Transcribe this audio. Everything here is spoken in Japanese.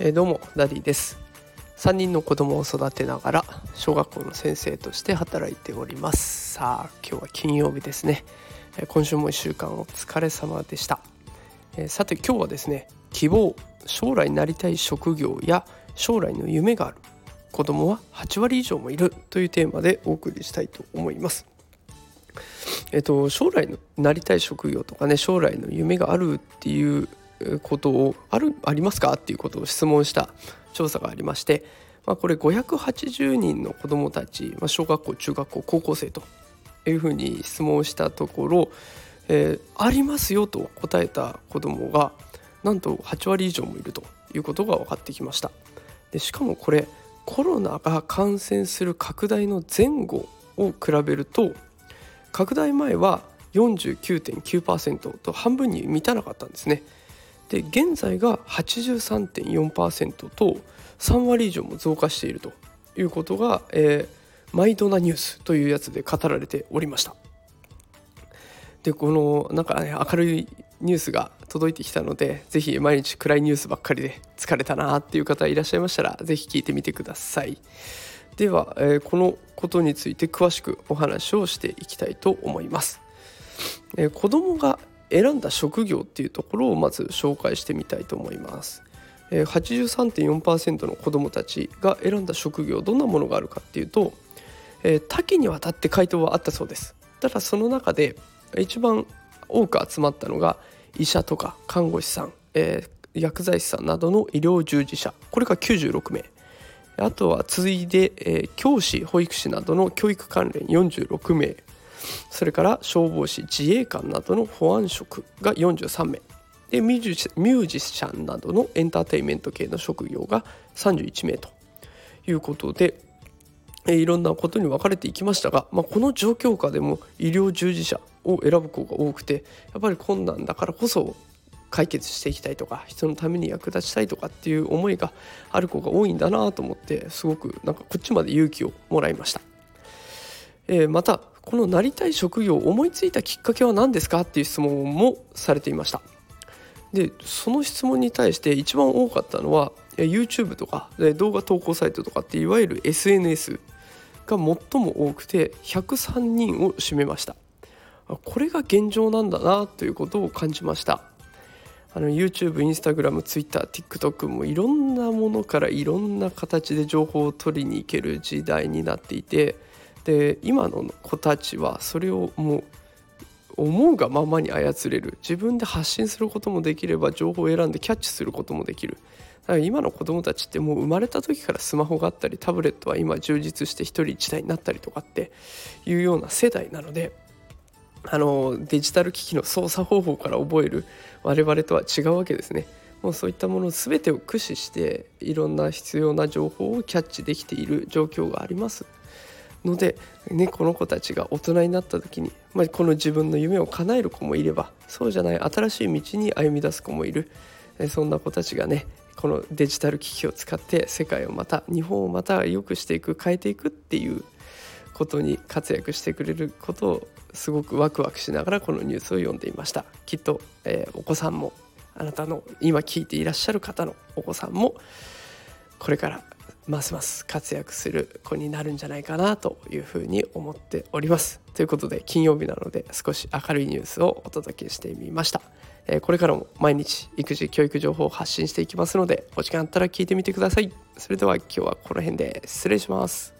えー、どうもダディです。3人の子供を育てながら小学校の先生として働いております。さあ今日は金曜日ですね、えー、今週も1週間お疲れ様でした、えー、さて今日はですね希望将来なりたい職業や将来の夢がある子供は8割以上もいるというテーマでお送りしたいと思います。えっと将来のなりたい職業とかね将来の夢があるっていうことをあるありますかっていうことを質問した調査がありまして、まあ、これ580人の子どもたち、まあ、小学校中学校高校生というふうに質問したところ、えー、ありますよと答えた子どもがなんと8割以上もいるということが分かってきました。でしかもこれコロナが感染する拡大の前後を比べると拡大前は49.9%と半分に満たなかったんですね。で現在が83.4%と3割以上も増加しているということが、えー、毎度なニュースというやつで語られておりましたでこのなんかね明るいニュースが届いてきたので是非毎日暗いニュースばっかりで疲れたなっていう方いらっしゃいましたら是非聞いてみてくださいでは、えー、このことについて詳しくお話をしていきたいと思います、えー、子供が選んだ職業っていうところをまず紹介してみたいと思います。え83.4%の子どもたちが選んだ職業どんなものがあるかっていうと、えー、多岐にわたって回答はあったそうです。ただその中で一番多く集まったのが医者とか看護師さん、えー、薬剤師さんなどの医療従事者。これが96名。あとは続いて、えー、教師保育士などの教育関連46名。それから消防士自衛官などの保安職が43名。でミュージシャンなどのエンターテインメント系の職業が31名と。いうことでいろんなことに分かれていきましたが、まあ、この状況下でも医療従事者を選ぶ子が多くてやっぱり困難だからこそ解決していきたいとか人のために役立ちたいとかっていう思いがある子が多いんだなと思ってすごくなんかこっちまで勇気をもらいました。えー、またこのなりたい職業を思いついたきっかけは何ですかっていう質問もされていました。でその質問に対して一番多かったのは YouTube とか動画投稿サイトとかっていわゆる SNS が最も多くて103人を占めました。これが現状なんだなということを感じました。あの YouTube、Instagram、Twitter、TikTok もいろんなものからいろんな形で情報を取りに行ける時代になっていてで今の子たちはそれをもう思うがままに操れる。自分で発信することもできれば情報を選んでキャッチすることもできる。だから今の子どもたちってもう生まれた時からスマホがあったりタブレットは今充実して1人1台になったりとかっていうような世代なのであのデジタル機器の操作方法から覚える我々とは違うわけですね。もうそういったもの全てを駆使していろんな必要な情報をキャッチできている状況があります。ので、ね、この子たちが大人になった時に、まあ、この自分の夢を叶える子もいればそうじゃない新しい道に歩み出す子もいるそんな子たちがねこのデジタル機器を使って世界をまた日本をまた良くしていく変えていくっていうことに活躍してくれることをすごくワクワクしながらこのニュースを読んでいましたきっと、えー、お子さんもあなたの今聞いていらっしゃる方のお子さんもこれからますます活躍する子になるんじゃないかなというふうに思っております。ということで金曜日なので少し明るいニュースをお届けしてみました。えこれからも毎日育児教育情報を発信していきますのでお時間あったら聞いてみてください。それでは今日はこの辺で失礼します。